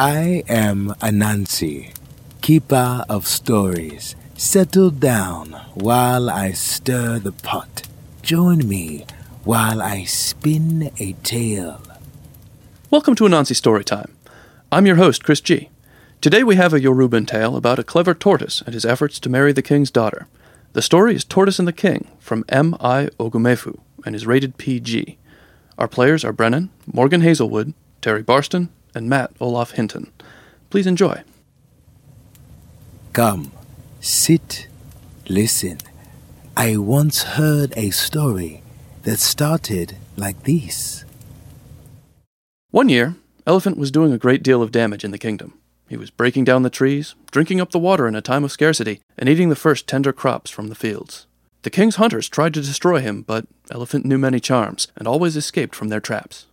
I am Anansi, keeper of stories. Settle down while I stir the pot. Join me while I spin a tale. Welcome to Anansi Storytime. I'm your host, Chris G. Today we have a Yoruban tale about a clever tortoise and his efforts to marry the king's daughter. The story is Tortoise and the King from M.I. Ogumefu and is rated PG. Our players are Brennan, Morgan Hazelwood, Terry Barston, and Matt Olaf Hinton. Please enjoy. Come, sit, listen. I once heard a story that started like this. One year, Elephant was doing a great deal of damage in the kingdom. He was breaking down the trees, drinking up the water in a time of scarcity, and eating the first tender crops from the fields. The king's hunters tried to destroy him, but Elephant knew many charms and always escaped from their traps.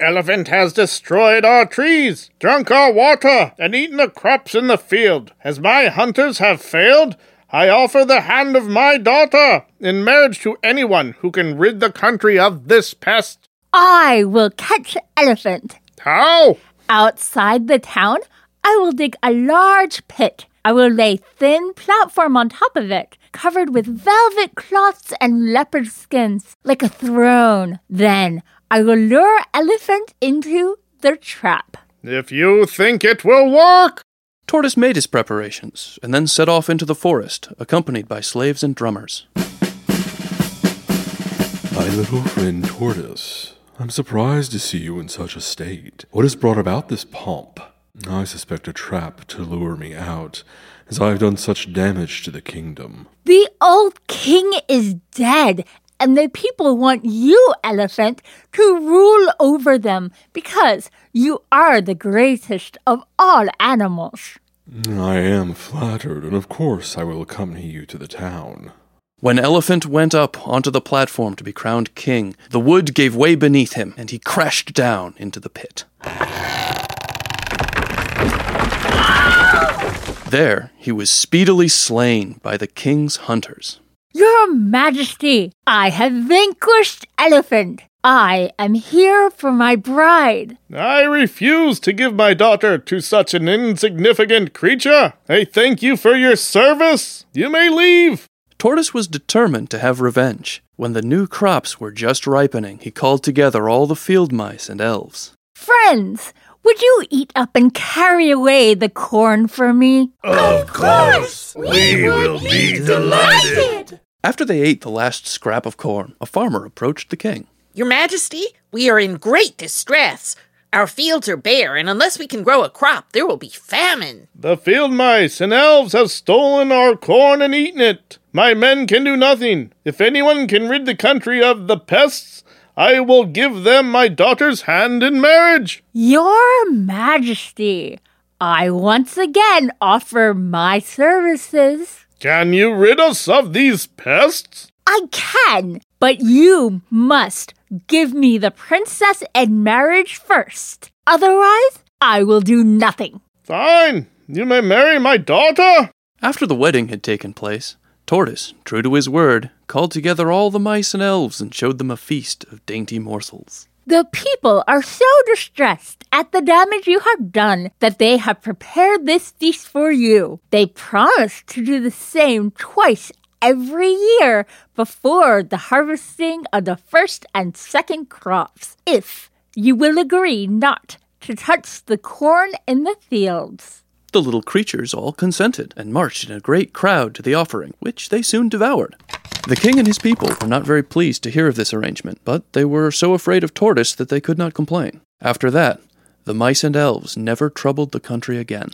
Elephant has destroyed our trees, drunk our water, and eaten the crops in the field. As my hunters have failed, I offer the hand of my daughter in marriage to anyone who can rid the country of this pest. I will catch elephant. How? Outside the town, I will dig a large pit. I will lay thin platform on top of it, covered with velvet cloths and leopard skins, like a throne. Then I will lure elephant into the trap. If you think it will work, Tortoise made his preparations and then set off into the forest, accompanied by slaves and drummers. My little friend Tortoise, I'm surprised to see you in such a state. What has brought about this pomp? I suspect a trap to lure me out, as I have done such damage to the kingdom. The old king is dead, and the people want you, elephant, to rule over them because you are the greatest of all animals. I am flattered, and of course I will accompany you to the town. When Elephant went up onto the platform to be crowned king, the wood gave way beneath him and he crashed down into the pit. There, he was speedily slain by the king's hunters. Your Majesty, I have vanquished elephant. I am here for my bride. I refuse to give my daughter to such an insignificant creature. I thank you for your service. You may leave. Tortoise was determined to have revenge. When the new crops were just ripening, he called together all the field mice and elves. Friends, would you eat up and carry away the corn for me? Of course, we will be delighted. After they ate the last scrap of corn, a farmer approached the king. Your Majesty, we are in great distress. Our fields are bare, and unless we can grow a crop, there will be famine. The field mice and elves have stolen our corn and eaten it. My men can do nothing. If anyone can rid the country of the pests, I will give them my daughter's hand in marriage. Your Majesty, I once again offer my services. Can you rid us of these pests? I can, but you must give me the princess in marriage first. Otherwise, I will do nothing. Fine. You may marry my daughter. After the wedding had taken place, Tortoise, true to his word, called together all the mice and elves and showed them a feast of dainty morsels. The people are so distressed at the damage you have done that they have prepared this feast for you. They promise to do the same twice every year before the harvesting of the first and second crops, if you will agree not to touch the corn in the fields. The little creatures all consented and marched in a great crowd to the offering, which they soon devoured. The king and his people were not very pleased to hear of this arrangement, but they were so afraid of Tortoise that they could not complain. After that, the mice and elves never troubled the country again.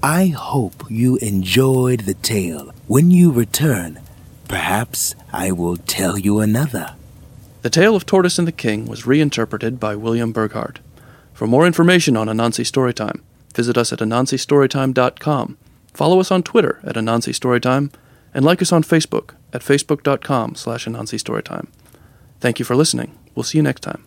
I hope you enjoyed the tale. When you return, perhaps I will tell you another. The tale of Tortoise and the King was reinterpreted by William Burghardt. For more information on Anansi Storytime, visit us at anansistorytime.com. Follow us on Twitter at Anansi Storytime, and like us on Facebook at facebook.com slash Anansi Storytime. Thank you for listening. We'll see you next time.